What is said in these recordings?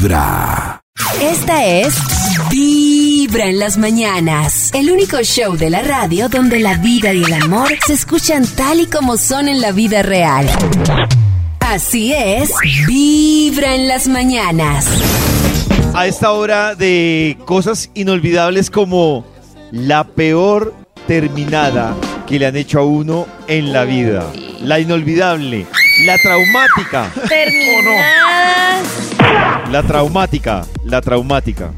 Vibra. Esta es Vibra en las mañanas. El único show de la radio donde la vida y el amor se escuchan tal y como son en la vida real. Así es, Vibra en las mañanas. A esta hora de cosas inolvidables como la peor terminada que le han hecho a uno en la vida. La inolvidable, la traumática. La traumática, la traumática.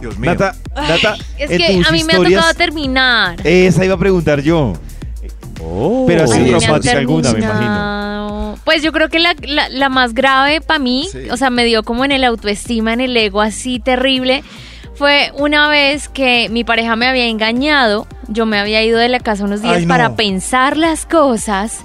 Dios mío. Nata, Nata, Es en que tus a mí me ha historias- tocado terminar. Esa iba a preguntar yo. Pero mí me han traumática alguna, me imagino. terminado. Pues yo creo que la, la- la más grave para mí, Sí. o sea, me dio como en el autoestima, en el ego así terrible, fue una vez que mi pareja me había engañado, yo me había ido de la casa unos días Ay, no. para pensar las cosas.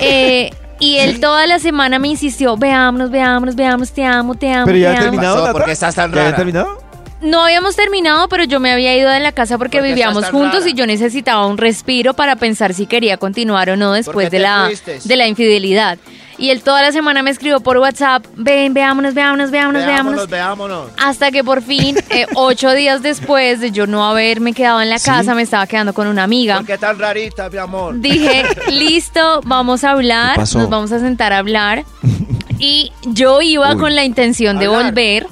eh, y él toda la semana me insistió, veámonos, veámonos, veámonos, te amo, te amo, Pero ya te ha amo. terminado? Nata? ¿Por qué estás tan ¿Ya rara? terminado? No habíamos terminado, pero yo me había ido de la casa porque ¿Por qué vivíamos estás tan juntos rara? y yo necesitaba un respiro para pensar si quería continuar o no después qué de te la, fuiste? de la infidelidad. Y él toda la semana me escribió por WhatsApp, ven, veámonos, veámonos, veámonos, veámonos. Hasta que por fin, eh, ocho días después de yo no haberme quedado en la casa, me estaba quedando con una amiga. ¿Por qué tan rarita, mi amor? Dije, listo, vamos a hablar, ¿Qué pasó? nos vamos a sentar a hablar. Y yo iba Uy. con la intención de Hablar. volver,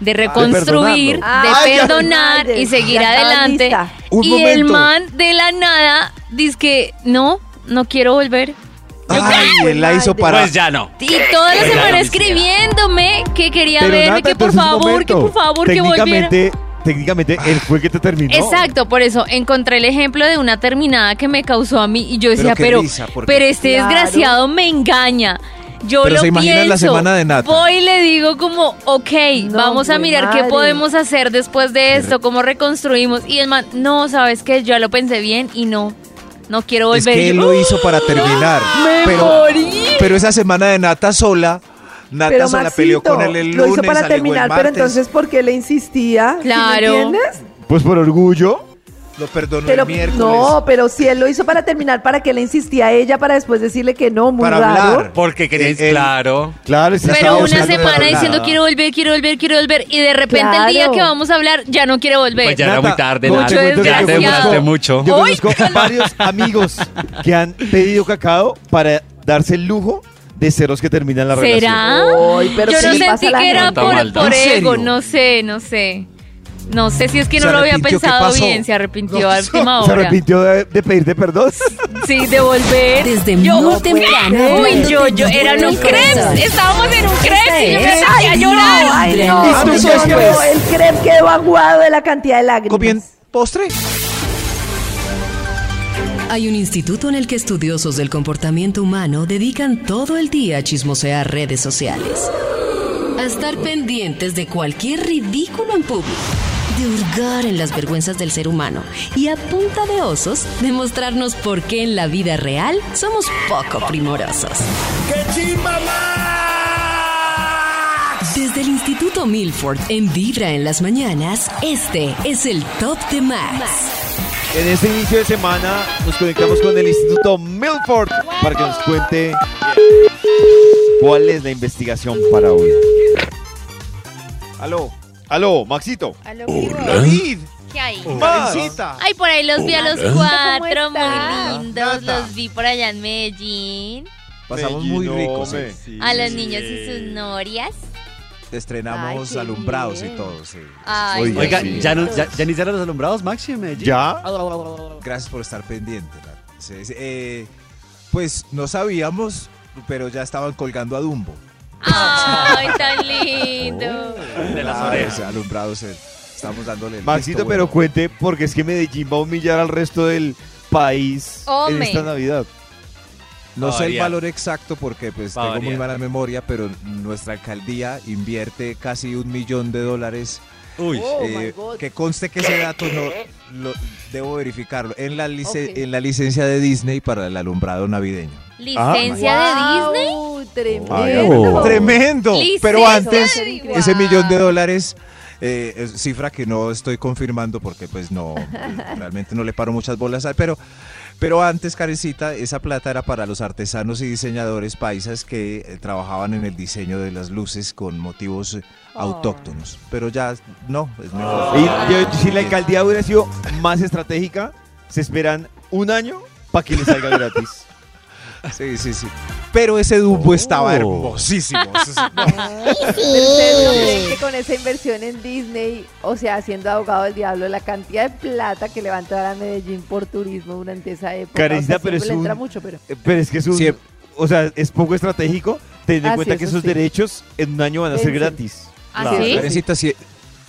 de reconstruir, de perdonar Ay, y seguir adelante. y el man de la nada dice que no, no quiero volver. Ay, él la hizo para... Pues ya no. Y toda la semana escribiéndome que quería Pero verme, Nata, que por entonces, un favor, que momento. por favor, que volviera. Técnicamente, técnicamente, él fue el que te terminó. Exacto, por eso encontré el ejemplo de una terminada que me causó a mí y yo decía, qué pero, risa, porque- pero este Claro. desgraciado me engaña. Yo Pero lo se imaginan la pienso, semana de Nata. Voy y le digo como, ok, No, vamos a güey, mirar qué madre. podemos hacer después de esto, cómo reconstruimos. Y el man, no, ¿sabes qué? Yo ya lo pensé bien y no, no quiero Es volver. que él lo hizo para terminar. ¡Me pero, morí! pero esa semana de Nata sola, Nata Pero sola Maxito, peleó con él el lunes, lo hizo para terminar, pero entonces ¿por qué le insistía? ¿Sí me Claro. entiendes? Pues por orgullo. Lo perdonó Pero el miércoles. no, pero si él lo hizo para terminar, ¿para qué le insistía a ella para después decirle que no? Muy Para raro. hablar. Porque queríais, Él- claro. Claro, sí Pero una semana diciendo quiero volver, quiero volver, quiero volver y de repente el día que vamos a hablar ya no quiere volver. Pues ya era muy tarde, ¿cómo Nata. te Ya te mucho. Yo conozco varios amigos que han pedido cacao para darse el lujo de ser los que terminan la relación. ¿Será? Ay, pero Yo ¿qué no sentí que era por, Maldad. por ¿En ego, no sé, no sé. No sé si es que no ¿Se lo había pensado bien, se arrepintió No, a última ¿Se hora. arrepintió de, de pedirte perdón? Sí, de volver. Desde yo, muy temprano. Uy, yo, yo, era en un crepes. Estábamos en un crepes y yo me a llorar. Ay, no, en las yo mañanas. no, el creme quedó aguado de la cantidad de lágrimas. ¿Comien postre? Hay un instituto en el que estudiosos del comportamiento humano dedican todo el día a chismosear redes sociales. A estar pendientes de cualquier ridículo en público. De hurgar en las vergüenzas del ser humano. Y a punta de osos, demostrarnos por qué en la vida real somos poco primorosos. Desde el Instituto Milford en Vibra en las mañanas, este es el Top de Max. En este inicio de semana nos conectamos con el Instituto Milford para que nos cuente cuál es la investigación para hoy. Aló, aló, Maxito. David, ¿Qué hay? Ay, por ahí los vi a los cuatro, muy lindos. Los vi por allá en Medellín. Pasamos Medellín, muy no, ricos. sí. A los niños y sus norias. Estrenamos Ay, qué alumbrados bien. y todo, sí. Ay, Oiga, Oiga, sí. ¿ya, no, ya, ya iniciaron los alumbrados, Maxi, en Medellín? ¿Ya? Gracias por estar pendiente. Nat. Sí, sí, eh, pues no sabíamos, pero ya estaban colgando a Dumbo. Ay, tan lindo. De las orejas. ese alumbrados, eh, estamos dándole el Maxito, visto pero bueno. cuente porque es que Medellín va a humillar al resto del país en Hombre. esta Navidad. No sé el valor exacto porque pues tengo muy mala memoria, pero nuestra alcaldía invierte casi un millón de dólares. Uy. Oh, eh, my God. que conste que ese dato no lo debo verificarlo en la lice- Ok. en la licencia de Disney para el alumbrado navideño. ¿Licencia de Disney? Wow, Tremendo. Tremendo. Licencia Pero antes ese millón de dólares eh, cifra que no estoy confirmando porque pues no realmente no le paro muchas bolas, a- pero Pero antes, Karencita, esa plata era para los artesanos y diseñadores paisas que eh, trabajaban en el diseño de las luces con motivos autóctonos. Pero ya no, es mejor. Y yo- si la alcaldía hubiera sido más estratégica, se esperan un año para que les salga gratis. Sí, sí, sí. Pero ese Dumbo estaba Oh. hermosísimo. Eso sí, no. Pero ustedes no creen que con esa inversión en Disney, o sea, siendo abogado del diablo, la cantidad de plata que le va a Medellín por turismo durante esa época. Karencita, o sea, pero es un- entra mucho, pero. Eh, Pero es que es un... Siempre. O sea, es poco estratégico teniendo en Ah, cuenta sí, que eso esos sí. derechos en un año van a ser gratis. ¿Ah, Claro. sí? Karencita,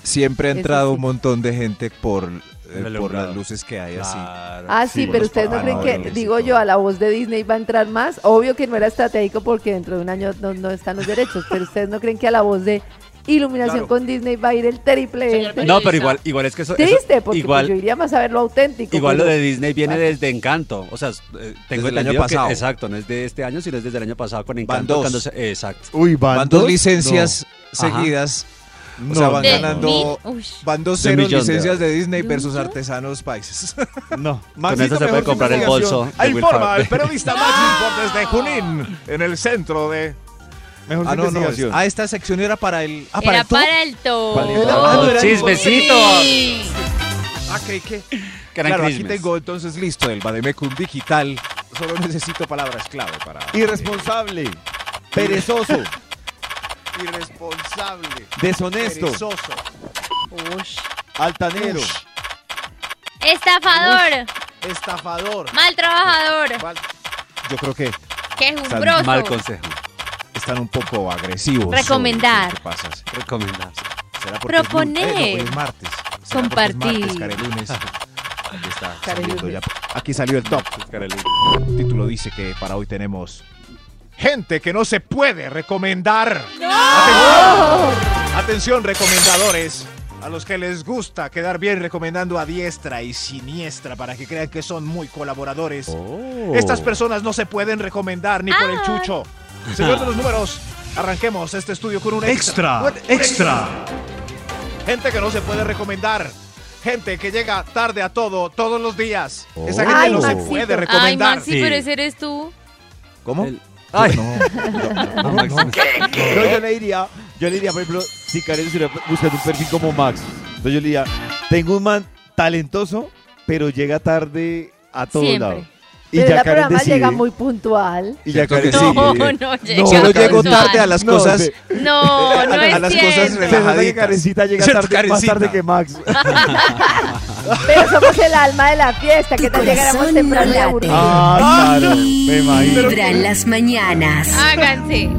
siempre ha entrado sí. un montón de gente por, El por las luces que hay así. Claro. Ah, sí, Sí, pero ustedes no creen que, digo yo, a la voz de Disney va a entrar más. Obvio que no era estratégico porque dentro de un año no, no están los derechos, pero ustedes no creen que a la voz de Iluminación Claro. con Disney va a ir el triple. Periodista. No, pero igual, igual es que eso. Triste, porque igual, pues, yo iría más a ver lo auténtico. igual lo de Disney viene Vale. desde Encanto. O sea, eh, tengo Desde el año que- pasado. exacto, no es de este año, sino es desde el año pasado con Van Encanto. dos. cuando se- exacto. Uy, van, Van dos dos? licencias No. Ajá. No, o sea, van De ganando- mil-. Van dos cero de licencias de Disney ¿De versus artesanos países. No. Con eso se puede comprar el bolso Will Informa el periodista Max Importes de Junín en el centro de. Mejor Ah, no. Ah, esta sección era para el. Ah, para Era el top. para el top. Para el top. Ah, no. Ah, ¿qué, qué? Gran Claro, aquí tengo entonces listo el Bademecum digital. Solo necesito palabras clave para. Irresponsable, perezoso, Irresponsable. deshonesto, Perezoso. Ush. altanero, Estafador. Estafador. Mal trabajador. Yo creo que Quejumbroso. Mal consejo. están un poco agresivos. Recomendar. ¿Qué pasa? Recomendar. ¿Será es? Proponer. Eh, no, es martes. ¿Será porque es Compartir. Aquí está Carelunes. saliendo ya. Aquí salió el top. El título dice que para hoy tenemos gente que no se puede recomendar. Atención, atención recomendadores. A los que les gusta quedar bien recomendando a diestra y siniestra para que crean que son muy colaboradores. Oh. Estas personas no se pueden recomendar ni por el Ah. chucho. Señor de los números, arranquemos este estudio con un extra. Extra. Gente que no se puede recomendar. Gente que llega tarde a todo, todos los días. Esa Oh. gente Ay, no se Maxito. puede Ay, recomendar. Maxi, Sí. pero ese eres tú. ¿Cómo? El- Ay, No, no, Max, No, yo le diría, yo le diría, por ejemplo, si Karen estuviera buscando un perfil como Max, entonces yo le diría, tengo un man talentoso, pero llega tarde a todo Siempre. lado. Y Pero ya el Karen programa decide. llega muy puntual. Y ya Karen. No, decide. no llega. Solo llego no. tarde a las No, cosas. se- No, a no la- es a las cierto. cosas relajaditas. Karencita llega tarde, más tarde que Max. Pero somos el alma de la fiesta. ¿Qué tal llegáramos temprano y no late. Ah, claro, me imagino. Las mañanas. Háganse.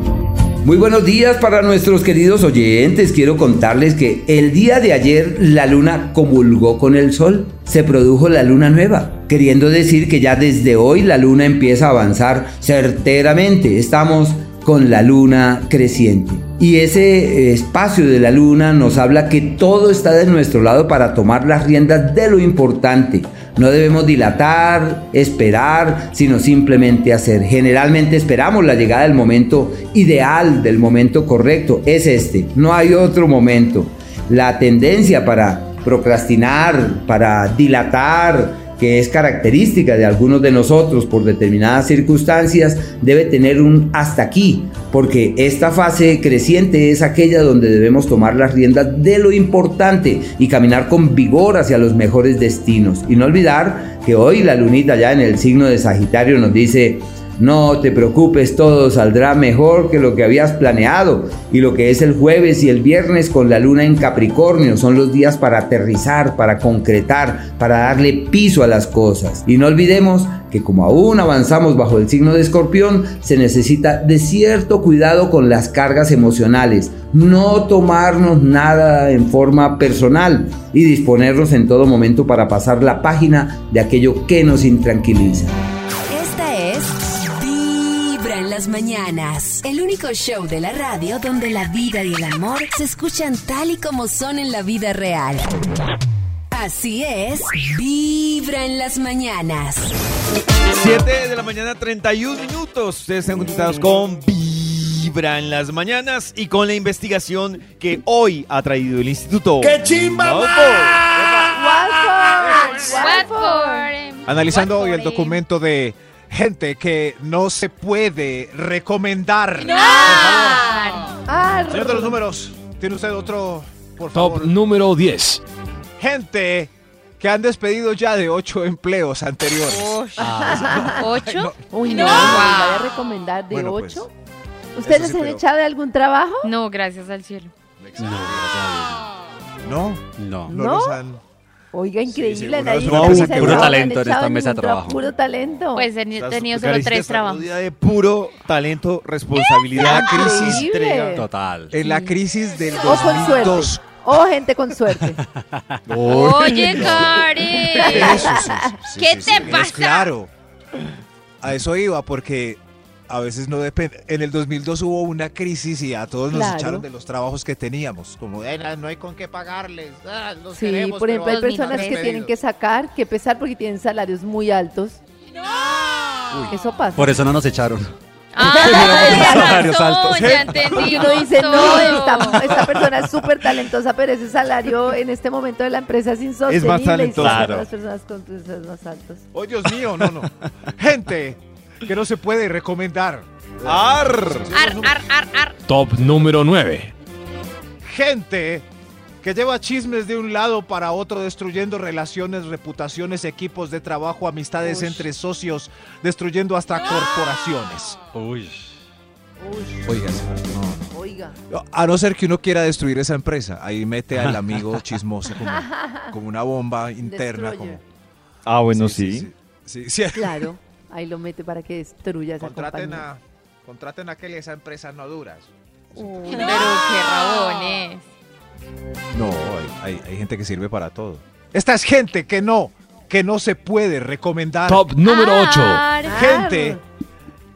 Muy buenos días para nuestros queridos oyentes. Quiero contarles que el día de ayer la luna comulgó con el sol. Se produjo la luna nueva, queriendo decir que ya desde hoy la luna empieza a avanzar certeramente. Estamos con la luna creciente. Y ese espacio de la luna nos habla que todo está de nuestro lado para tomar las riendas de lo importante. No debemos dilatar, esperar, sino simplemente hacer. Generalmente esperamos la llegada del momento ideal, del momento correcto. Es este, no hay otro momento. La tendencia para procrastinar, para dilatar, que es característica de algunos de nosotros por determinadas circunstancias, debe tener un hasta aquí, porque esta fase creciente es aquella donde debemos tomar las riendas de lo importante y caminar con vigor hacia los mejores destinos. Y no olvidar que hoy la lunita ya en el signo de Sagitario nos dice, no te preocupes, todo saldrá mejor que lo que habías planeado. Y lo que es el jueves y el viernes con la luna en Capricornio son los días para aterrizar, para concretar, para darle piso a las cosas. Y no olvidemos que como aún avanzamos bajo el signo de Escorpión, se necesita de cierto cuidado con las cargas emocionales. No tomarnos nada en forma personal y disponernos en todo momento para pasar la página de aquello que nos intranquiliza. Las mañanas. El único show de la radio donde la vida y el amor se escuchan tal y como son en la vida real. Así es, Vibra en las mañanas. 7 de la mañana, 31 minutos. Ustedes están conectados con Vibra en las mañanas y con la investigación que hoy ha traído el Instituto. ¡Qué chimba! Watford, Watford. Watford. Analizando hoy el documento de gente que no se puede recomendar. Ah, Ah, Señor de los números, ¿tiene usted otro, por Top favor? número 10. Gente que han despedido ya de ocho empleos anteriores. ¿Ocho? Uy, no, No. no, voy a recomendar de Bueno, pues, 8. ¿Ustedes sí, se han pero- echado de algún trabajo? No, gracias al cielo. No, gracias No, a Dios. No. no, ¿No? los han... Oiga, sí, increíble. una que- echado, Puro talento en esta mesa de trabajo. Puro talento. Pues he tenido solo tres trabajos. rodeada de puro talento, responsabilidad, crisis. Total. En la crisis del O con 2002. suerte. O gente con suerte. Oye, Karen. Eso sí, sí, ¿Qué sí, te sí, es pasa? Claro. A eso iba porque a veces no depende. En el 2002 hubo una crisis y a todos nos Claro. echaron de los trabajos que teníamos. Como, "Eh, no hay con qué pagarles. ah, los Sí, queremos, por ejemplo, hay personas que despedidos". tienen que sacar, que pesar porque tienen salarios muy altos. Eso pasa. Por eso no nos echaron. Ah, razón, altos. ya entendí. Y uno dice, no, esta, esta persona es súper talentosa, pero ese salario en este momento de la empresa es insostenible. Es más y a Claro. las personas con más altos. Oh, Dios mío, no, no. Gente que no se puede recomendar. ¡Ar! Ar, ar, ar, ar. Top número 9. Gente que lleva chismes de un lado para otro, destruyendo relaciones, reputaciones, equipos de trabajo, amistades entre socios, destruyendo hasta corporaciones. Uy. Oigan, Oiga. A no ser que uno quiera destruir esa empresa, ahí mete al amigo chismoso como, como una bomba interna. Como, Ah, bueno, sí. sí, sí, sí. Claro, ahí lo mete para que destruya esa Contraten compañía. a, contraten a que esa empresa no duras. Pero qué rabones. No, hay, hay- hay gente que sirve para todo. Esta es gente que no, que no se puede recomendar. Top número 8. Ar. Gente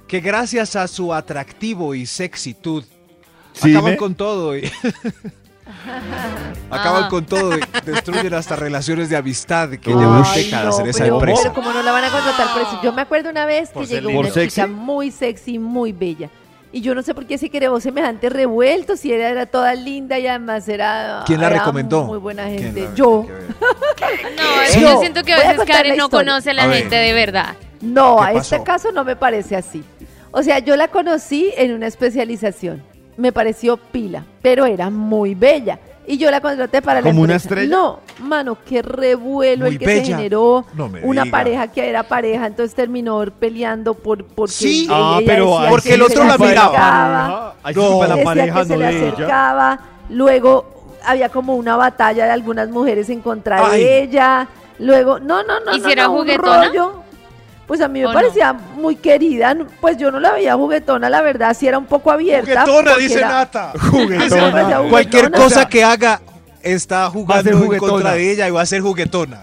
que gracias a su atractivo y sexitud Sí, acaban con todo y acaban Ah. con todo destruyen hasta relaciones de amistad que Uy. llevan décadas no, en esa pero, empresa. pero como no la van a contratar por eso. Yo me acuerdo una vez que llegó una ¿Por chica sexy? muy sexy, muy bella. Y yo no sé por qué se creó semejante revuelto, si ella era toda linda y además era, ¿Quién la era recomendó? muy buena ¿Quién gente. la- Yo. No, es que yo siento que a veces Karen no conoce a la A gente de verdad. No, ¿Qué a este caso no me parece así. O sea, yo la conocí en una especialización. Me pareció pila, pero era muy bella. Y yo la contraté para la ¿Como una empresa. estrella? No, mano, qué revuelo Muy el que bella. se generó. No me una diga. pareja que era pareja, entonces terminó peleando por porque Sí. ella Ah, pero ahí Porque el otro le la miraba. acercaba, Ahí fue la decía pareja, que se no le de ella. acercaba. Luego había como una batalla de algunas mujeres en contra Ay. de ella. Luego, no, no, no, ¿Y no, era no, un juguetona? rollo. Pues a mí me parecía muy querida, pues yo no la veía juguetona, la verdad, sí era un poco abierta. Juguetona, dice era- Nata. Juguetona. Cualquier cosa que haga está jugando en juguetona. contra de ella y va a ser juguetona.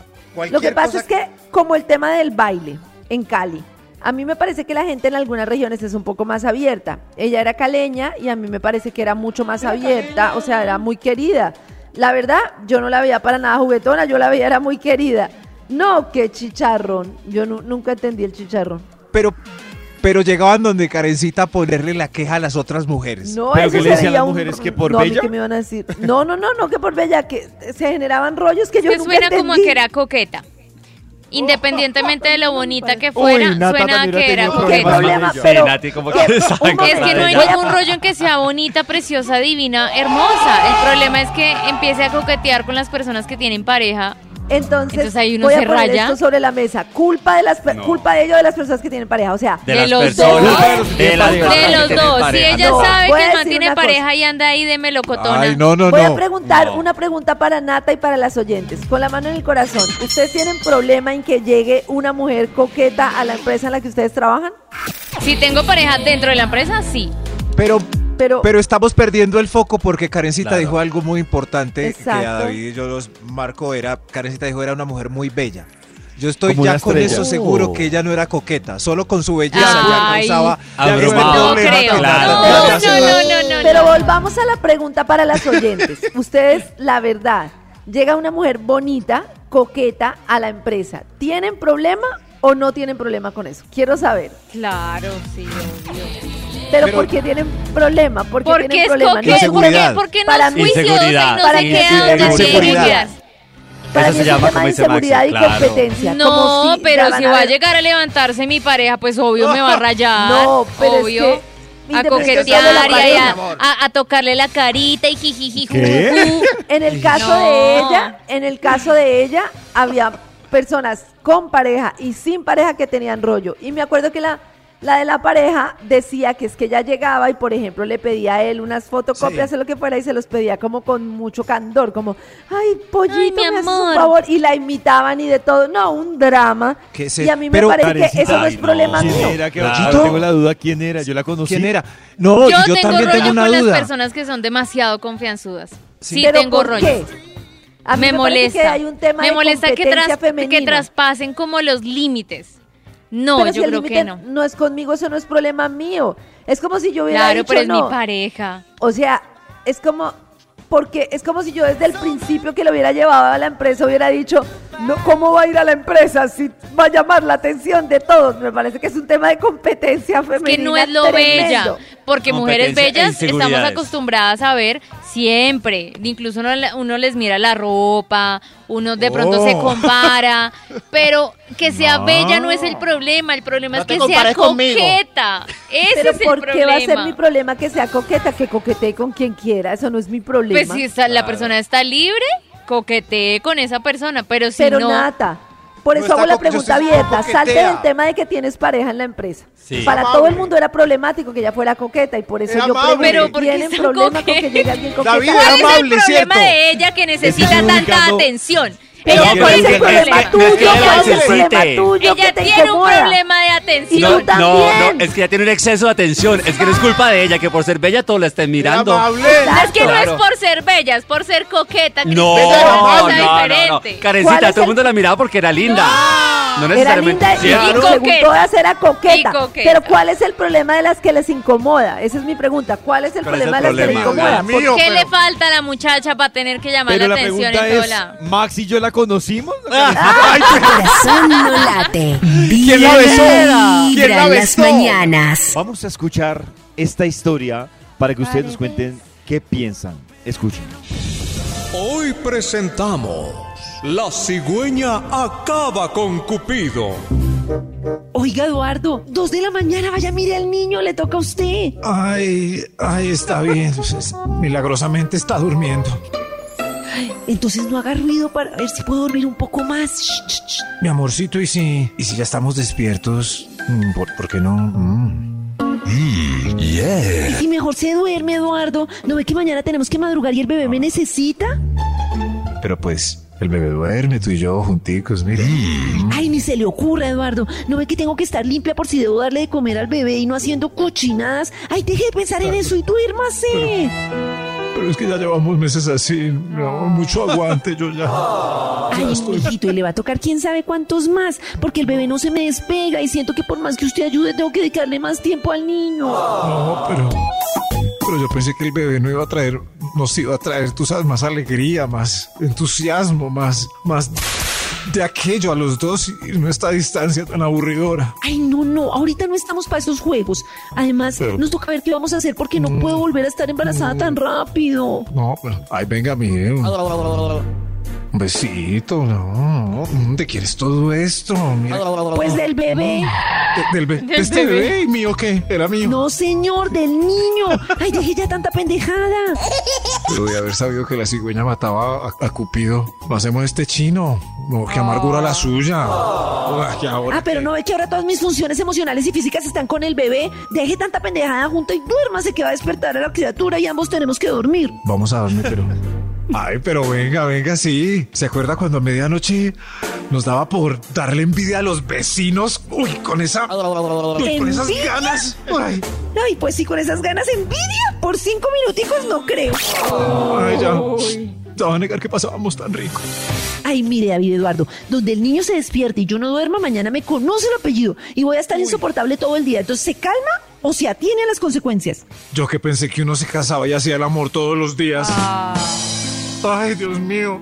Lo que pasa cosa es que, como el tema del baile en Cali, a mí me parece que la gente en algunas regiones es un poco más abierta. Ella era caleña y a mí me parece que era mucho más abierta, o sea, era muy querida. La verdad, yo no la veía para nada juguetona, yo la veía era muy querida. No, qué chicharrón. Yo nu- nunca entendí el chicharrón. Pero, pero llegaban donde Karencita a ponerle la queja a las otras mujeres. No, ¿Pero eso qué le decían veía las un- mujeres, que por no, bella? ¿qué me iban a decir? No, no, no, no, que por bella, que se generaban rollos que yo Que nunca suena como entendí. que era coqueta. Independientemente de lo bonita que fuera, Uy, Nata suena que era tenido ¿Qué problemas coqueta. problema? Pero, Sí, Nati, como que Es que no hay ningún rollo en que sea bonita, preciosa, divina, hermosa. El problema es que empiece a coquetear con las personas que tienen pareja. Entonces, Entonces ahí uno voy a se poner raya. esto sobre la mesa. Culpa de las pe- No. culpa de ello de las personas que tienen pareja, o sea, De, las los personas. dos. De las los tienen dos. Si pareja. ella No, sabe voy a que el man decir tiene una pareja y anda ahí de melocotona. Ay, no, no, voy a no. preguntar No. una pregunta para Nata y para las oyentes. Con la mano en el corazón, ¿ustedes tienen problema en que llegue una mujer coqueta a la empresa en la que ustedes trabajan? Si tengo pareja dentro de la empresa, sí. Pero, Pero, pero estamos perdiendo el foco porque Karencita Claro. dijo algo muy importante que Exacto. a David y yo los marco era, Karencita dijo era una mujer muy bella. Yo estoy Como ya con estrella. eso seguro Oh. que ella no era coqueta, solo con su belleza ya Ay. causaba Abrumado. No problema creo. Claro. No, Ya no, no, no, no, pero volvamos a la pregunta para las oyentes. ustedes, la verdad, llega una mujer bonita, coqueta a la empresa. ¿Tienen problema o no tienen problema con eso? Quiero saber. Claro, sí, obvio. Pero, Pero- ¿por qué tienen problema? ¿Por qué Porque tienen es problema? coqueta, Inseguridad. porque, porque no Para es juiciosa y Inseguridad. no Para se mí queda es donde tiene que inseguridad. quedar. Para Eso mí se es llama, como dice Maxi, inseguridad y claro. competencia. No, como si pero si va a llegar a levantarse mi pareja, pues obvio me va a rayar. No, pero es obvio. que, a coquetear y a, a- a tocarle la carita y jijiji. ¿Qué? En el caso No. de ella, en el caso de ella, había personas con pareja y sin pareja que tenían rollo. Y me acuerdo que la, la de la pareja decía que es que ella llegaba y, por ejemplo, le pedía a él unas fotocopias o lo que fuera y se los pedía como con mucho candor, como, ay, pollito, Ay, mi me haces un amor". favor. Y la imitaban y de todo. No, un drama. Que se- Y a mí me pero, parece que eso no es problema ¿Quién mío. era? Que Claro. Tengo la duda quién era. Yo la conocí. ¿Quién era? No, Yo, yo, tengo también rollo tengo una con las duda. personas que son demasiado confianzudas. Sí, tengo ¿por rollo. qué? A mí me, parece molesta. que hay un tema me de molesta que, traspasen como los límites. No, pero yo si creo que no. no es conmigo, eso no es problema mío. Es como si yo hubiera Claro, dicho pero es no. mi pareja. O sea, es como porque es como si yo desde el principio que lo hubiera llevado a la empresa hubiera dicho, no, ¿cómo va a ir a la empresa si va a llamar la atención de todos? Me parece que es un tema de competencia Es femenina. que no es lo tremendo. bella, porque mujeres e bellas estamos acostumbradas a ver siempre, incluso uno, uno les mira la ropa, uno de pronto Oh. se compara, pero que sea No. bella no es el problema, el problema No es que sea conmigo. Ese Pero es el ¿por qué problema. va a ser mi problema que sea coqueta, que coquetee con quien quiera? Eso no es mi problema. Pues si está- la persona está libre, coquetee con esa persona, pero si Pero no, Nata, por eso hago la pregunta abierta. Salte del tema de que tienes pareja en la empresa. Sí. Para Amable. todo el mundo era problemático que ella fuera coqueta y por eso Era yo pregunto, Pero ¿por qué ¿tienen problema con que llegue alguien coqueta? David, ¿cuál es el amable, problema ¿cierto? de ella que necesita tanta atención? Pero Ella ¿cuál tiene que- problema que- tuyo? que ¿Cuál es el necesite. problema tuyo que Ella te tiene un problema de atención. No, no, es que ya tiene un exceso de atención. Es que no es culpa de ella, que por ser bella todo la estén mirando. Es que no Claro. es por ser bella, es por ser coqueta. que No, no, cosa no, no, no. diferente. Karencita, ¿Cuál es todo el mundo la miraba porque era linda. No, Era necesariamente. linda y, Claro. según coqueta. todas era coqueta. Y coqueta. Pero ¿cuál es el problema de las que les incomoda? Esa es mi pregunta. ¿Cuál es el ¿Cuál es el problema de las que les incomoda? Mío. ¿Qué pero- le falta a la muchacha para tener que llamar Pero la la atención pregunta en todo es, lado? ¿Max y yo la conocimos? Ay, Corazón no late. ¿Quién la besó? ¿Quién la las besó? mañanas. Vamos a escuchar esta historia para que ustedes nos cuenten qué piensan. Escuchen. Hoy presentamos La cigüeña acaba con Cupido. Oiga, Eduardo, dos de la mañana, vaya, mire al niño, le toca a usted. Ay, ay, está bien. Pues, Milagrosamente está durmiendo. Entonces no haga ruido para ver si puedo dormir un poco más. Shh, shh, shh. Mi amorcito, ¿y si, y si ya estamos despiertos? Mm, ¿Por, por qué no? Mm. Y mejor se duerme, Eduardo. ¿No ve que mañana tenemos que madrugar y el bebé me necesita? Pero pues, el bebé duerme, tú y yo junticos, mira. Ay, ni se le ocurra, Eduardo. ¿No ve que tengo que estar limpia por si debo darle de comer al bebé y no haciendo cochinadas? Ay, deje de pensar en eso y duérmase. Pero es que ya llevamos meses así, no, mucho aguante, yo ya. Ay, hijito, y le va a tocar quién sabe cuántos más, porque el bebé no se me despega y siento que por más que usted ayude, tengo que dedicarle más tiempo al niño. No, pero. Pero yo pensé que el bebé no iba a traer, nos iba a traer, tú sabes, más alegría, más entusiasmo, más, más de aquello a los dos y no esta distancia tan aburridora. Ay, no, no, ahorita no estamos para esos juegos. Además, Pero- nos toca ver qué vamos a hacer porque no puedo volver a estar embarazada tan rápido. No, pero. Ay, venga, mijo. Un besito, no. ¿Dónde quieres todo esto? Mira, Pues del bebé. de- del be- Del ¿Este bebé. bebé? ¿Y mío qué? Era mío. No, señor, del niño. Ay, deje ya tanta pendejada. Pero de haber sabido que la cigüeña mataba a, a Cupido, no hacemos este chino. No, que amargura la suya. Que ahora Ah, pero qué. no ve que ahora todas mis funciones emocionales y físicas están con el bebé. Deje tanta pendejada junto y duérmase que va a despertar a la criatura y ambos tenemos que dormir. Vamos a dormir, pero. Ay, pero venga, venga, sí. ¿Se acuerda cuando a medianoche nos daba por darle envidia a los vecinos? Uy, con esa. Uy, con esas ganas. Ay, Ay, pues sí, con esas ganas envidia. Por cinco minuticos no creo. ay, ya. Te voy a negar que pasábamos tan rico. Ay, mire, David Eduardo, donde el niño se despierte y yo no duerma, mañana me conoce el apellido y voy a estar insoportable todo el día. Entonces, ¿se calma o se atiene a las consecuencias? Yo que pensé que uno se casaba y hacía el amor todos los días. Ay, Dios mío.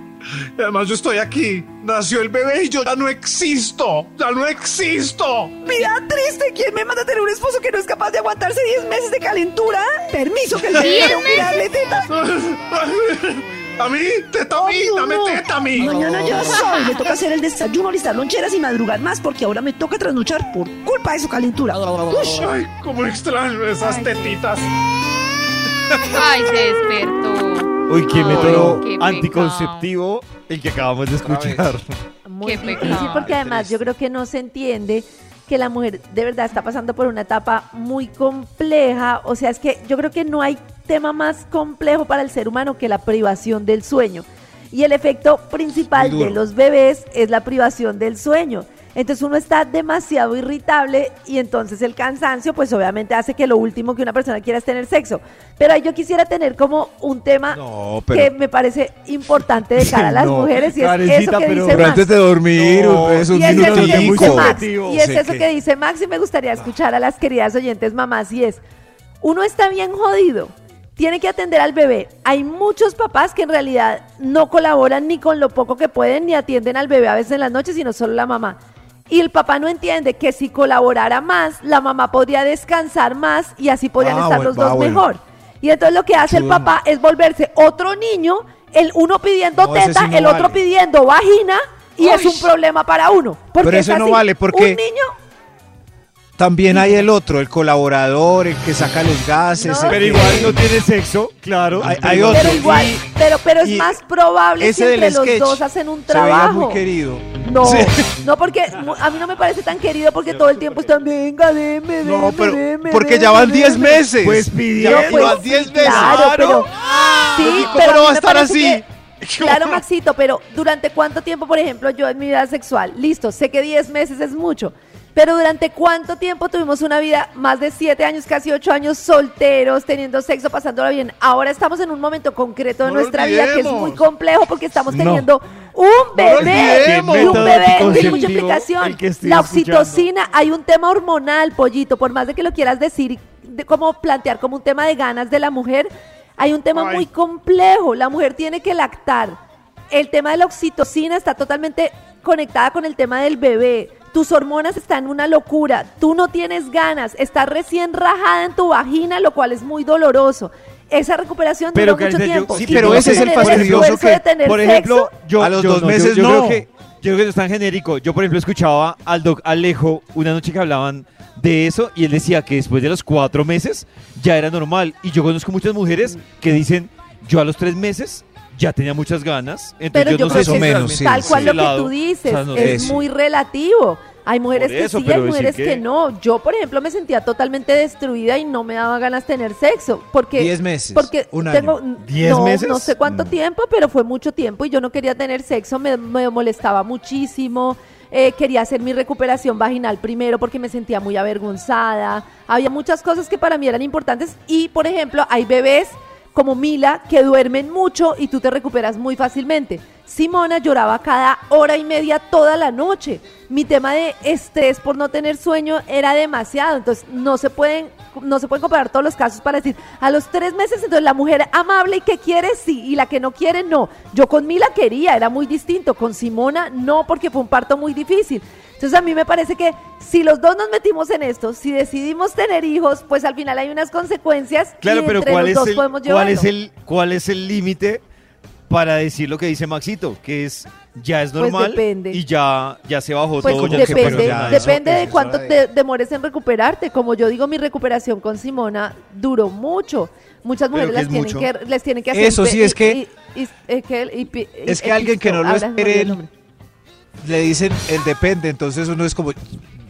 Y Además, yo estoy aquí. Nació el bebé y yo ya no existo. Ya no existo. Vida triste, ¿quién me manda a tener un esposo que no es capaz de aguantarse 10 meses de calentura? Permiso que el bebé ¿Diez tengo que darle teta. ¿A mí? ¿Teta a mí? Obvio, Dame no. teta a mí. Mañana ya soy. Me toca hacer el desayuno, listar loncheras y madrugar más porque ahora me toca trasnochar por culpa de su calentura. Ush. Ay, cómo extraño esas tetitas. Ay, se despertó. Uy, qué método qué anticonceptivo el que acabamos de escuchar. Muy Qué difícil pecado. porque además yo creo que no se entiende que la mujer de verdad está pasando por una etapa muy compleja. O sea, es que yo creo que no hay tema más complejo para el ser humano que la privación del sueño. Y el efecto principal de los bebés es la privación del sueño. Entonces uno está demasiado irritable y entonces el cansancio pues obviamente hace que lo último que una persona quiera es tener sexo. Pero ahí yo quisiera tener como un tema No, que me parece importante de cara a las No, mujeres y es eso que pero- dice Pero Max. antes de dormir, No, es un Y es eso que dice Max. Y es Sé eso que- que dice Max y me gustaría escuchar a las queridas oyentes mamás y es, uno está bien jodido, tiene que atender al bebé. Hay muchos papás que en realidad no colaboran ni con lo poco que pueden ni atienden al bebé a veces en las noches, sino solo la mamá. Y el papá no entiende que si colaborara más, la mamá podría descansar más y así podrían Ah, estar bueno, los dos ah, bueno. mejor. Y entonces lo que hace el papá es volverse otro niño, el uno pidiendo No, teta, sí no el otro vale. pidiendo vagina y es un problema para uno. Porque Pero es ese no vale, porque- un niño También hay el otro, el colaborador, el que saca los gases. No, Pero que- igual no tiene sexo, claro. Hay- otro. Pero igual, Y- pero, pero es y más probable del entre los sketch dos hacen un se veía trabajo. muy querido. No, Sí. no porque mu- a mí no me parece tan querido porque todo el tiempo están, venga, deme, deme, No, pero deme, porque ya van 10 deme". meses. Pues Ya pidiendo. No, pues, van 10 meses. Claro, pero sí, ¿Cómo pero no va a estar así? que- Claro, Maxito, pero ¿durante cuánto tiempo, por ejemplo, yo en mi vida sexual? Listo, sé que 10 meses es mucho, pero ¿durante cuánto tiempo tuvimos una vida, más de 7 años, casi 8 años solteros, teniendo sexo, pasándola bien? Ahora estamos en un momento concreto de No nuestra vida que es muy complejo porque estamos No. teniendo un bebé y un bebé tiene mucha implicación. La escuchando. oxitocina, hay un tema hormonal, pollito, por más de que lo quieras decir, de cómo plantear como un tema de ganas de la mujer, hay un tema Ay. muy complejo. La mujer tiene que lactar. El tema de la oxitocina está totalmente conectada con el tema del bebé. Tus hormonas están en una locura. Tú no tienes ganas. Estás recién rajada en tu vagina, lo cual es muy doloroso. Esa recuperación Pero, dura mucho tiempo. sí, pero ese es el fastidioso que, Por ejemplo, yo A los yo dos no, yo- meses yo, no. Creo que, yo creo que no es tan genérico. Yo, por ejemplo, escuchaba al doc Alejo una noche que hablaban de eso y él decía que después de los cuatro meses ya era normal. Y yo conozco muchas mujeres que dicen, yo a los tres meses ya tenía muchas ganas. Entonces Pero yo, yo no creo sé que menos, sí, tal cual lo que lado, tú dices o sea, no es muy relativo. Hay mujeres que sí, hay mujeres que- que... no. Yo, por ejemplo, me sentía totalmente destruida y no me daba ganas de tener sexo. Porque, 10 meses, Porque un tengo, año. ¿Diez no, meses? No sé cuánto No. tiempo, pero fue mucho tiempo y yo no quería tener sexo. Me, me molestaba muchísimo. eh, quería hacer mi recuperación vaginal primero porque me sentía muy avergonzada. Había muchas cosas que para mí eran importantes y, por ejemplo, hay bebés como Mila que duermen mucho y tú te recuperas muy fácilmente. Simona lloraba cada hora y media toda la noche. Mi tema de estrés por no tener sueño era demasiado, entonces no se pueden no se pueden comparar todos los casos para decir a los tres meses entonces la mujer amable y que quiere sí y la que no quiere no. Yo con Mila quería, era muy distinto, con Simona no porque fue un parto muy difícil. Entonces a mí me parece que si los dos nos metimos en esto, si decidimos tener hijos, pues al final hay unas consecuencias Claro, y pero entre ¿cuál los es, dos el, podemos ¿cuál es el cuál es el límite para decir lo que dice Maxito? Que es ya es Pues normal depende. y ya, ya se bajó Pues todo. ya depende, nada. depende Eso- de cuánto te demores en recuperarte. Como yo digo, mi recuperación con Simona duró mucho. Muchas mujeres que las tienen mucho. que, les tienen que hacer. Eso sí es que- y- y- y- que- y- y- Es que y- alguien que no lo espere. Le dicen el depende, entonces uno es como,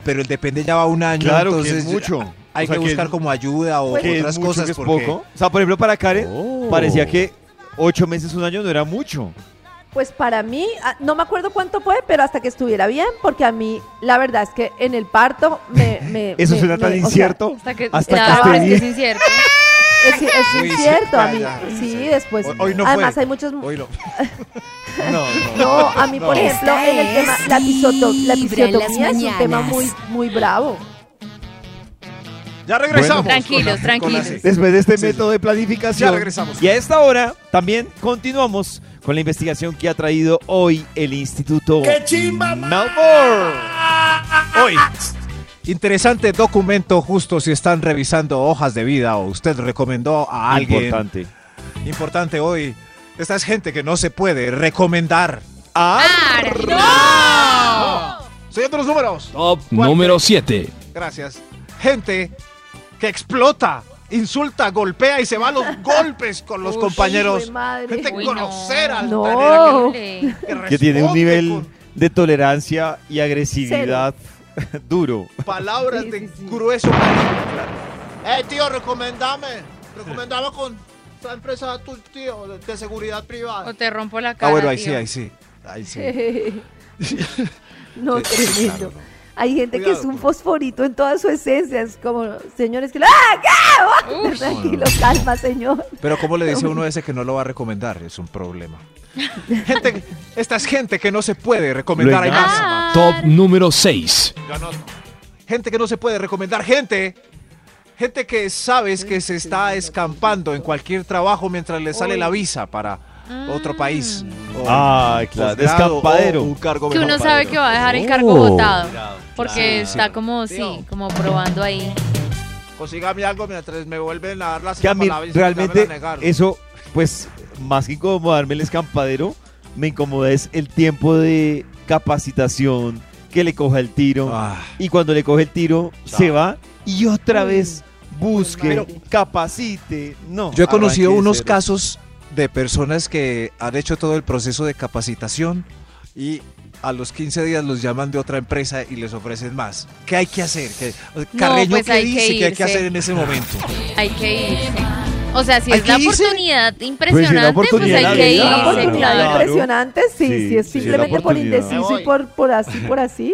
pero el depende ya va un año, Claro, que entonces es mucho. hay O sea, que que buscar es- como ayuda o que otras es mucho, cosas que es porque poco. O sea, por ejemplo, para Karen Oh. parecía que ocho meses, un año no era mucho. Pues para mí, ah, no me acuerdo cuánto fue, pero hasta que estuviera bien, porque a mí la verdad es que en el parto me... me- Eso me- suena me- tan o sea, incierto. Hasta que, Hasta es que bien. es incierto. es, es Uy, sí, incierto a mí. ya, sí, sí. después. Hoy- hoy no además fue. hay muchos... Hoy no. No, No, a mí, por No. ejemplo, Esta en el tema, la, pisoto- la es un tema muy, muy bravo. Ya regresamos. Tranquilos, con la- tranquilos. Después de este Sí, método de planificación. Ya regresamos. Y a esta hora también continuamos con la investigación que ha traído hoy el Instituto Malfour. Hoy. Interesante documento justo si están revisando hojas de vida o usted recomendó a alguien. Importante. Importante hoy. Esta es gente que no se puede recomendar. Ah. Siguiendo los números. Top número 7. Gracias. Gente que explota, insulta, golpea y se va a los golpes con los Uy, compañeros. madre. Gente Uy, no. grosera, No. que, tiene un nivel con de tolerancia y agresividad duro. palabras Sí, de sí, sí. grueso. Eh, tío, recomendame. Recomendame con esta empresa tu tío de, seguridad privada. O te rompo la cara. Ah, bueno, ahí sí, ahí sí. Ahí sí. no, tremendo. claro, no. Hay gente que es un fosforito en toda su esencia. Es como señores que lo. ¡Ah, qué! Uf. Tranquilo, calma, señor. Pero ¿cómo le dice uno ese que no lo va a recomendar? Es un problema. Gente, esta es gente que no se puede recomendar. Hay más. Ah. Top número 6. Yo anoto. Gente que no se puede recomendar. Gente. Gente que sabes que se está escampando en cualquier trabajo mientras le sale la visa para otro país. O Ay, claro, posgrado, descampadero. o un cargo Que uno sabe que va a dejar el cargo Oh. votado. Porque Claro. está Sí. como, sí, como probando ahí. Consígame algo mientras me vuelven a dar la Que a mí para la visa, realmente eso, pues, más que incomodarme el escampadero, me incomoda es el tiempo de capacitación que le coja el tiro. Ah. Y cuando le coge el tiro, Chao. se va y otra vez busque, Pero- capacite. No. Yo he conocido unos cero. casos de personas que han hecho todo el proceso de capacitación y a los 15 días los llaman de otra empresa y les ofrecen más. ¿Qué hay que hacer? ¿Qué, No, Carreño, pues ¿qué que dice que hay que hacer en ese momento? Hay que irse. O sea, si ¿Hay es la irse? oportunidad Pues impresionante, pues, hay que la irse, Una Sí, oportunidad claro. impresionante, sí, Sí, si es simplemente la por indeciso y por, por así, por así,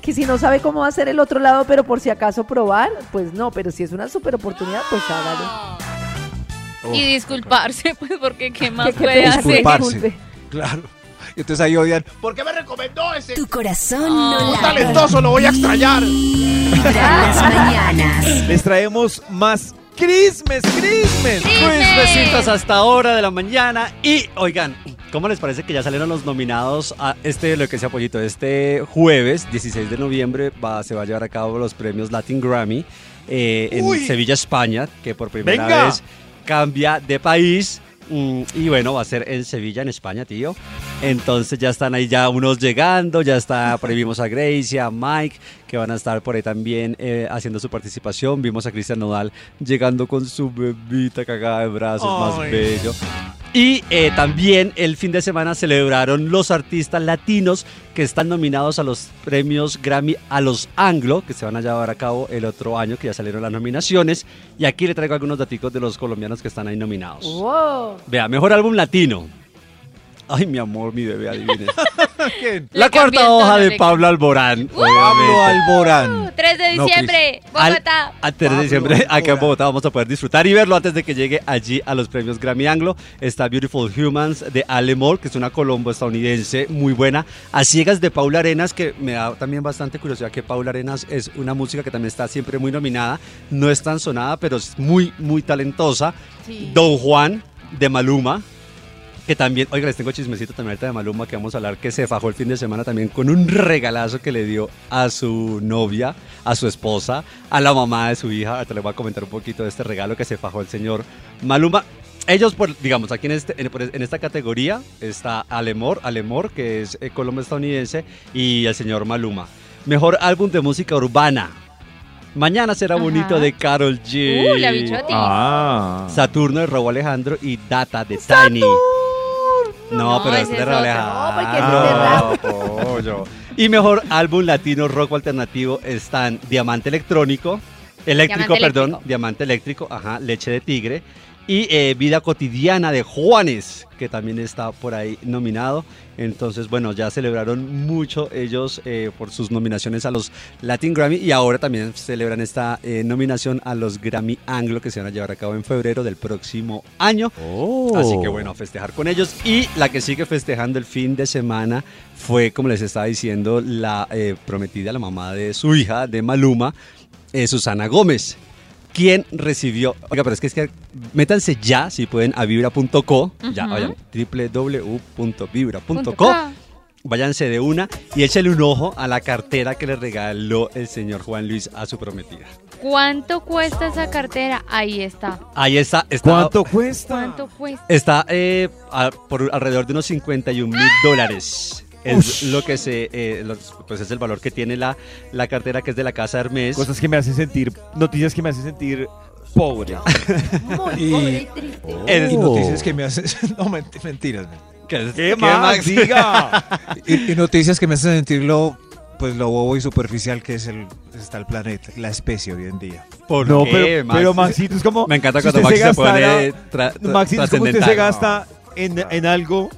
que si no sabe cómo va a ser el otro lado, pero por si acaso probar, pues no, pero si es una super oportunidad, pues hágalo. Y disculparse, pues, porque ¿qué más puede hacer? Claro. Y entonces ahí odian. ¿Por qué me recomendó ese? Tu corazón Ah, no talentoso, lo voy a extrañar. Las mañanas. Les traemos más Christmas, Christmas. Pues besitos hasta ahora de la mañana. Y oigan, ¿cómo les parece que ya salieron los nominados a este, lo que sea pollito, este jueves 16 de noviembre va, se va a llevar a cabo los premios Latin Grammy eh, en. Sevilla, España, que por primera Venga. vez cambia de país. mm, Y bueno, va a ser en Sevilla, en España, tío. Entonces ya están ahí ya unos llegando, ya está, por ahí vimos a Gracie, a Mike, que van a estar por ahí también eh, haciendo su participación. Vimos a Cristian Nodal llegando con su bebita cagada de brazos, más Ay. bello. Y eh, también el fin de semana celebraron los artistas latinos que están nominados a los premios Grammy a los Anglo, que se van a llevar a cabo el otro año, que ya salieron las nominaciones. Y aquí le traigo algunos datos de los colombianos que están ahí nominados. Wow. Vea, mejor álbum latino. Ay, mi amor, mi bebé, adivine. ¿Quién? La Le cuarta hoja de Pablo Alborán. Pablo obviamente. Alborán. 3 de No, diciembre, Al- Bogotá. a 3 de diciembre, Pablo acá en. Bogotá vamos a poder disfrutar y verlo antes de que llegue allí a los premios Grammy Anglo. Está Beautiful Humans de Ale Moore, que es una colombo estadounidense muy buena. A ciegas de Paula Arenas, que me da también bastante curiosidad que Paula Arenas es una música que también está siempre muy nominada. No es tan sonada, pero es muy, muy talentosa. Don Juan de Maluma. Que también, oiga, les tengo chismecito también ahorita de Maluma que vamos a hablar, que se fajó el fin de semana también con un regalazo que le dio a su novia, a su esposa, a la mamá de su hija. Ahorita les voy a comentar un poquito de este regalo que se fajó el señor Maluma. Ellos, por, digamos, aquí en, este, en, por- en esta categoría está Alemor, Alemor, que es eh, colombo estadounidense, y el señor Maluma. Mejor álbum de música urbana. Mañana será Ajá. bonito de Carol G. Uh, la bichoti. Ah. Saturno de Robo Alejandro y Data de Tiny. No, No, pero es de. Alejandro. No, porque ese es de No, pollo. Y mejor álbum latino rock alternativo están Diamante Electrónico, Eléctrico, Diamante perdón, Eléctrico. Diamante Eléctrico, ajá, Leche de Tigre y eh, Vida Cotidiana de Juanes, que también está por ahí nominado. Entonces, bueno, ya celebraron mucho ellos eh, por sus nominaciones a los Latin Grammy y ahora también celebran esta eh, nominación a los Grammy Anglo que se van a llevar a cabo en febrero del próximo año. Oh. Así que bueno, a festejar con ellos. Y la que sigue festejando el fin de semana fue, como les estaba diciendo, la prometida, la mamá de su hija, de Maluma, Susana Gómez. Quien recibió, oiga, pero es que, es que métanse ya, si pueden, a vibra.co, ya vayan, www.vibra.co váyanse de una y échale un ojo a la cartera que le regaló el señor Juan Luis a su prometida. ¿Cuánto cuesta esa cartera? Ahí está. Ahí está. está ¿Cuánto cuesta? ¿Cuánto cuesta? Está eh, a- por alrededor de unos 51 mil dólares. Es lo que se, eh, los- pues es el valor que tiene la, la cartera que es de la casa Hermes. Cosas que me hacen sentir, noticias que me hacen sentir pobre. Muy Y- pobre y triste. El- Y noticias que me hacen... No, ment- mentiras. men. ¿Qué, ¿Qué más? Diga. Y, y noticias que me hacen sentir lo, pues, lo bobo y superficial que es el, está el planeta, la especie hoy en día. ¿Por No, qué, pero, Max? pero Maxito es como. Me encanta si cuando usted Max se pone tra- tra- Maxito es como usted se gasta en, en algo,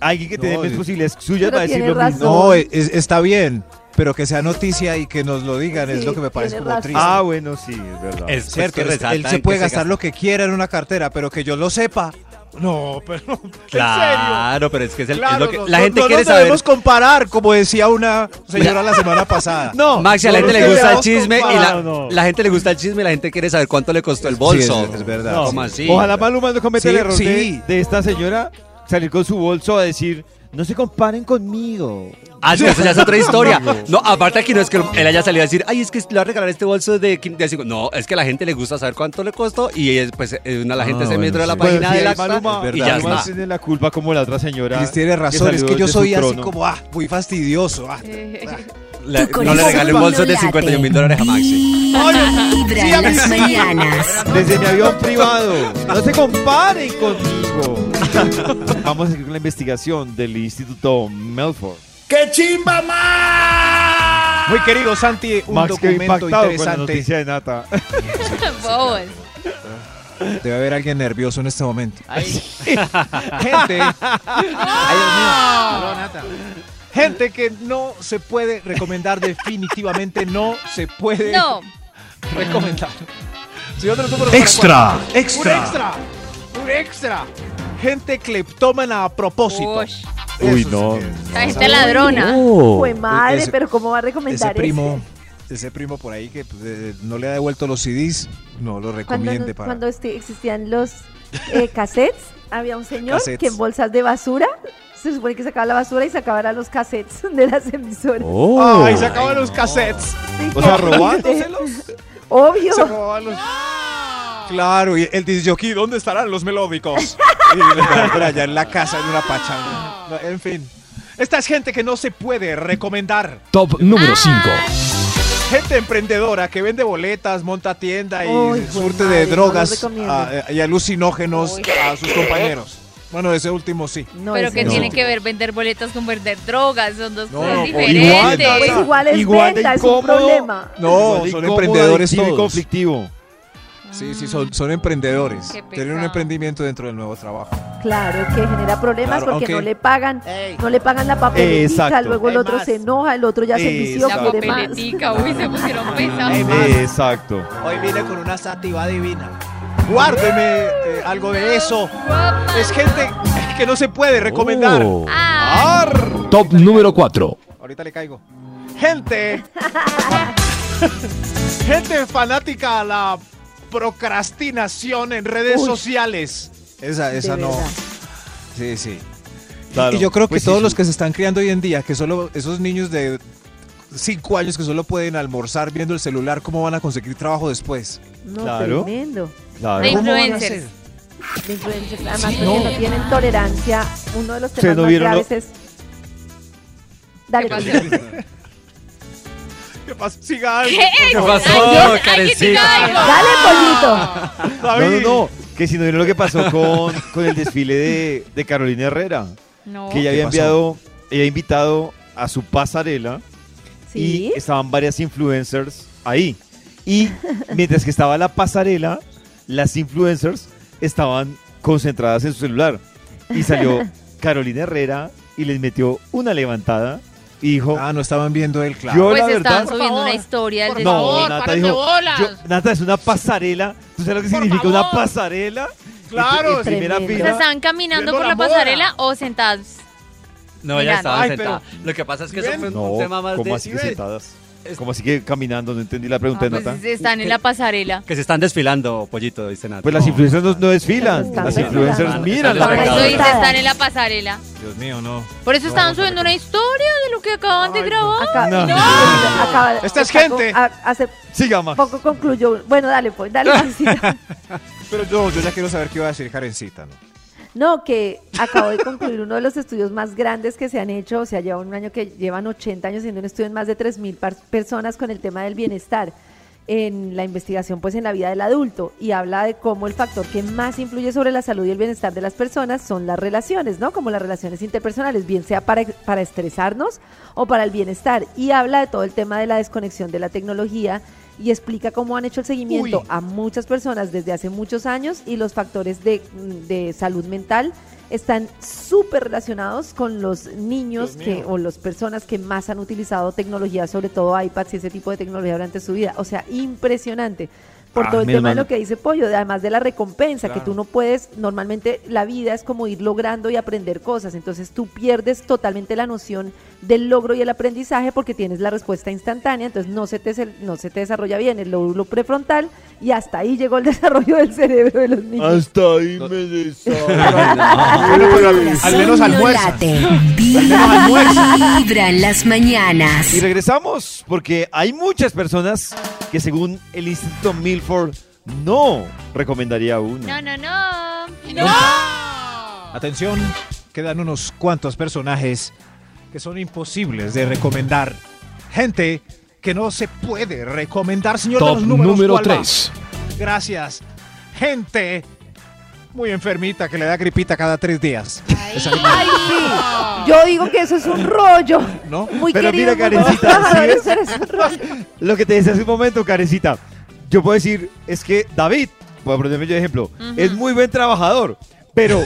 alguien que tiene No, menos es- posibilidades suyas va a decir lo razón. mismo. No, es- está bien, pero que sea noticia y que nos lo digan es Sí, lo que me parece como razón. triste. Ah, bueno, sí, es verdad. Es Cierto, pues, que él- resalta él se puede que gastar gasta- lo que quiera en una cartera, pero que yo lo sepa. No, pero ¿en Claro, pero es que es, el- serio? es Claro, lo que no- la no- gente no quiere nos saber. debemos comparar, como decía una señora la semana pasada. No, Max, a la no gente le gusta el chisme y la, no. la gente le gusta el chisme y la gente quiere saber cuánto le costó el Sí, bolso. es- es verdad. No. ¿Cómo así? Ojalá Maluma no cometa el Sí, error sí. de, de esta señora salir con su bolso a decir, no se comparen conmigo. Ah, sí, eso ya es otra historia. No, aparte aquí no es que él haya salido a decir, ay, es que le va a regalar este bolso de, quin- de cinco". No, es que a la gente le gusta saber cuánto le costó y es, pues eh, una, la gente Ah, se bueno, mete a la sí. página Bueno, sí, de la Maluma, es y ya Maluma está. tiene la culpa como la otra señora. Cris tiene razón, es que yo soy así como, ah, muy fastidioso. ah. Le- no le regale un bolso no de late. 51 mil dólares a Maxi. Vibra en las mañanas. Desde mi avión privado. No se comparen conmigo. Vamos a seguir con la investigación del Instituto Melford. Muy querido Santi, un Max documento impactado con la interesante. noticia de Nata. Debe haber alguien nervioso en este momento. Gente. Ay, Dios mío. Perdón, Nata. Gente que no se puede recomendar definitivamente, no se puede No. recomendar. Señor de los números para Extra, extra. Un extra. Un extra. Gente cleptómana a propósito. Ush. Uy, no. La gente ladrona. Fue madre, Ese- pero ¿cómo va a Ese recomendar primo, ese primo por ahí que pues, eh, no le ha devuelto los CDs, no lo Cuando, recomiende nos- para. cuando este- existían los eh, cassettes, había un señor Cassettes. que en bolsas de basura se supone que sacaba la basura y sacaba era los cassettes de las emisoras. Ay, se acaban los cassettes. Sí, O sea, robándoselos. Obvio. Se los- Claro, y el dice aquí, ¿dónde estarán los melódicos? y por allá en la casa en una pachanga. No, En fin. Esta es gente que no se puede recomendar. Top número 5. Gente emprendedora que vende boletas, monta tienda y surte de drogas lo recomiendo. a- y alucinógenos a sus compañeros. Bueno, ese último sí. No, Pero que no. tiene que ver vender boletas con vender drogas, son dos No, cosas diferentes. igual, Pues igual es Igual es un problema. No, son emprendedores todos. conflictivo. Sí, sí, son, son emprendedores. Tienen un emprendimiento dentro del nuevo trabajo. Claro, que genera problemas Claro, porque no le pagan, no le pagan la papeletica, Exacto. luego el otro se enoja, el otro ya se vició, La papeletica, uy, se pusieron pesados. Exacto. Hoy vine con una sativa divina. Guárdeme eh, algo de eso. Es gente que no se puede recomendar. Oh. Ah, Top número 4. Ahorita le caigo. Gente. gente fanática a la procrastinación en redes Uy. sociales. Esa, esa De no. verdad. Sí, sí. Claro. Y yo creo que Pues sí, todos sí. los que se están criando hoy en día, que solo esos niños de 5 años que solo pueden almorzar viendo el celular, ¿cómo van a conseguir trabajo después? No, Claro. tremendo. Claro. De ¿Cómo van a influencers. hacer? De influencers. Además, porque no. tienen tolerancia. Uno de los ¿Ustedes temas no más graves es. Dale, ¿Qué pasó? ¿Qué pasa? Siga algo. ¿Qué? ¿Qué Ay, pasó, Karencita? Dale, pollito. No, no, no. Que si no vieron lo que pasó con, con el desfile de, de Carolina Herrera. No. Que ella ¿Qué había pasó? enviado, ella ha invitado a su pasarela Sí. y estaban varias influencers ahí. Y mientras que estaba la pasarela, las influencers estaban concentradas en su celular. Y salió Carolina Herrera y les metió una levantada y dijo, Ah, no estaban viendo el claro. Yo Pues la estaban verdad- subiendo una historia del no, desfile. Nata dijo, yo- Nata es una pasarela. ¿Tú sabes lo que significa una pasarela? Claro, En- primera tremendo. ¿Se fila. estaban caminando por la la pasarela o sentados? No, ya estaban sentadas. Lo que pasa es que eso ¿Ven? fue un No, tema más ¿cómo de... así que sentadas? Como así que caminando? No entendí la pregunta Ah, de pues Nata. están en la pasarela. Que se están desfilando, pollito, dice Nata. Pues las influencers no, no desfilan. Están Las influencers Están miran desfilando. la Por eso dice están en la pasarela. Dios mío, no. Por eso estaban subiendo una historia de lo que acaban de grabar. Acá- No. acaba- Esta es gente. con- a- hace Siga, Max. poco concluyó. Bueno, dale, pues, dale. Pero yo, yo ya quiero saber qué iba a decir Karencita, ¿no? No, que acabo de concluir uno de los estudios más grandes que se han hecho, o sea, lleva un año que llevan 80 años haciendo un estudio en más de 3.000 par- personas con el tema del bienestar en la investigación pues en la vida del adulto y habla de cómo el factor que más influye sobre la salud y el bienestar de las personas son las relaciones, ¿no? Como las relaciones interpersonales, bien sea para, para estresarnos o para el bienestar y habla de todo el tema de la desconexión de la tecnología y explica cómo han hecho el seguimiento Uy. a muchas personas desde hace muchos años y los factores de, de salud mental están súper relacionados con los niños que, o las personas que más han utilizado tecnología, sobre todo iPads y ese tipo de tecnología durante su vida. O sea, impresionante. Por Ah, todo el tema de lo que dice Pollo, de- además de la recompensa, que tú no puedes, normalmente la vida es como ir logrando y aprender cosas, entonces tú pierdes totalmente la noción del logro y el aprendizaje porque tienes la respuesta instantánea, entonces no se te, no se te desarrolla bien el lóbulo prefrontal y hasta ahí llegó el desarrollo del cerebro de los niños. Hasta ahí me Bueno, pero al, menos no almuerza. Vibra, en las mañanas. Y regresamos porque hay muchas personas que según el Instituto Milford no recomendaría uno. No, no, no. Atención, quedan unos cuantos personajes que son imposibles de recomendar. Gente que no se puede recomendar, señor de los números. número ¿cuál va? 3. Gracias. Gente muy enfermita que le da gripita cada tres días. Esa- Ay, sí. Yo digo que eso es un rollo. ¿No? Muy Pero querido, mira, Karencita, ¿sí. Lo que te decía hace un momento, Carecita. Yo puedo decir, es que David, voy a ponerme yo de ejemplo, es muy buen trabajador, pero,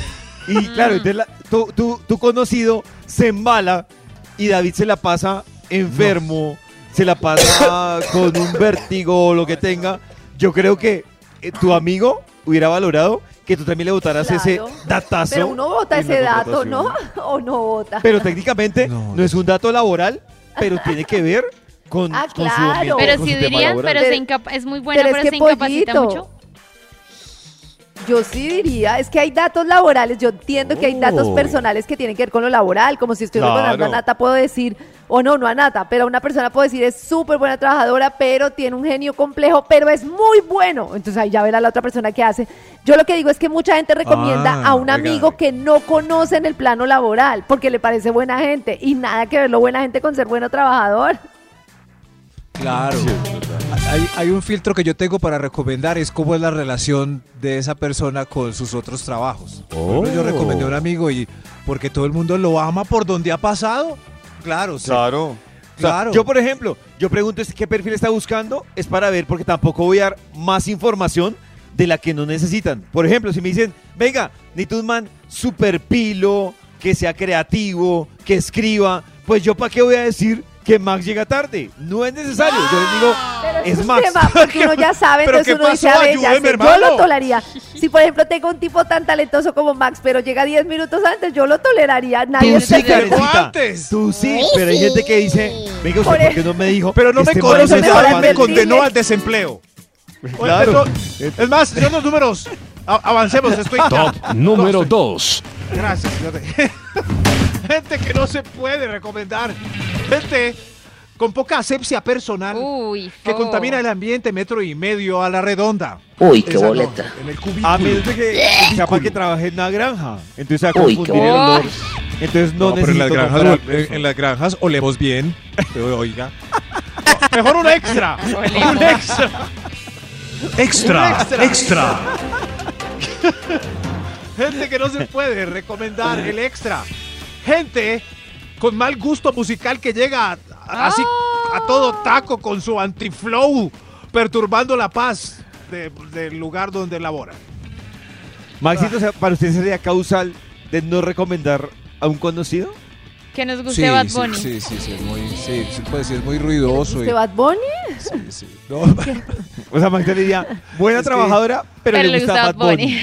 y claro, entonces la- tu, tu- tu conocido se embala y David se la pasa enfermo, se la pasa con un vértigo o lo que tenga. Yo creo que eh, tu amigo hubiera valorado que tú también le votaras ese datazo. Pero uno vota ese dato, ¿no? O no vota. Pero técnicamente No, no, es un dato laboral, pero tiene que ver con, Ah, con su claro. ambiente, Pero con sí su dirían, pero se es muy buena, pero pero, es que se incapacita pollito. mucho. Yo sí diría, es que hay datos laborales, yo entiendo que hay datos personales que tienen que ver con lo laboral, como si estoy Claro. recordando a Nata, puedo decir, o no, no a Nata, pero a una persona puedo decir es súper buena trabajadora, pero tiene un genio complejo, pero es muy bueno. Entonces ahí ya verá la otra persona que hace. Yo lo que digo es que mucha gente recomienda Ah, a un oiga. amigo que no conoce en el plano laboral, porque le parece buena gente, y nada que ver lo buena gente con ser bueno trabajador. Claro. Hay, hay un filtro que yo tengo para recomendar, es cómo es la relación de esa persona con sus otros trabajos. Ejemplo, Yo Oh. recomendé a un amigo y porque todo el mundo lo ama por donde ha pasado. Claro, sí. Claro. O sea, Claro. yo, por ejemplo, yo pregunto qué perfil está buscando, es para ver, porque tampoco voy a dar más información de la que no necesitan. Por ejemplo, si me dicen, venga, necesito un man super pilo, que sea creativo, que escriba, pues yo para qué voy a decir que Max llega tarde. No es necesario. Yo les digo, Pero es eso Max. tema, porque uno ya sabe, ¿Pero entonces uno dice, pasó? a ver, ya sé, yo lo toleraría. Si, por ejemplo, tengo un tipo tan talentoso como Max, pero llega 10 minutos antes, yo lo toleraría. Nadie Tú sí, Karencita. antes. Tú sí, pero hay gente que dice, venga, ¿usted Por por qué no me dijo? Pero no me Este está me condenó al desempleo. Claro. Es más, señor los números, avancemos, estoy Top número 2. Gracias, señor. Gente que no se puede recomendar. Gente con poca asepsia personal. Uy, que contamina el ambiente metro y medio a la redonda. Uy, qué Esa no, boleta. en el cubículo. A menos de que para que trabaje en una granja. Entonces a Uy, qué el olor. Entonces no, No, pero en las, necesito granjas, en, en las granjas olemos bien. Pero, Oiga. Mejor un extra. Un extra. Extra, extra. extra. Gente que no se puede recomendar el extra. Gente con mal gusto musical que llega a- a- así a todo taco con su antiflow, perturbando la paz de- del lugar donde labora. Maxito, ¿para usted sería causal de no recomendar a un conocido? Que nos guste Bad Bunny. sí, sí, sí, es muy, sí, sí, puede ser muy ruidoso. ¿Usted Bad Bunny? sí, sí. No, O sea, Maxito le diría, buena Es que- trabajadora, pero, le gusta Bad Bunny.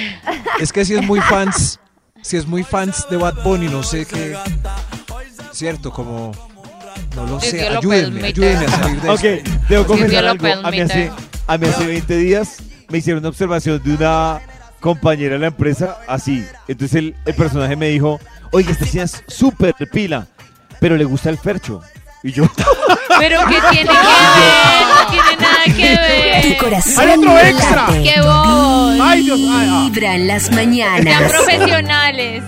es que si es muy fans, si es muy fans de Bad Bunny, no sé qué, cierto, como No lo sé, ayúdenme, ayúdenme a salir de Ok, esto. debo confesar algo. A mí, hace, a mí hace 20 días me hicieron una observación de una compañera de la empresa así. Entonces el, el personaje me dijo, oye, esta sí es súper pila, pero le gusta el fercho. Y yo, Pero ¿qué tiene que ver? No tiene nada que Tu ver. corazón ¡Hay otro late. extra! ¡Qué bobos! Ay, Dios, ay, ah. Vibra en las Sean mañanas. profesionales.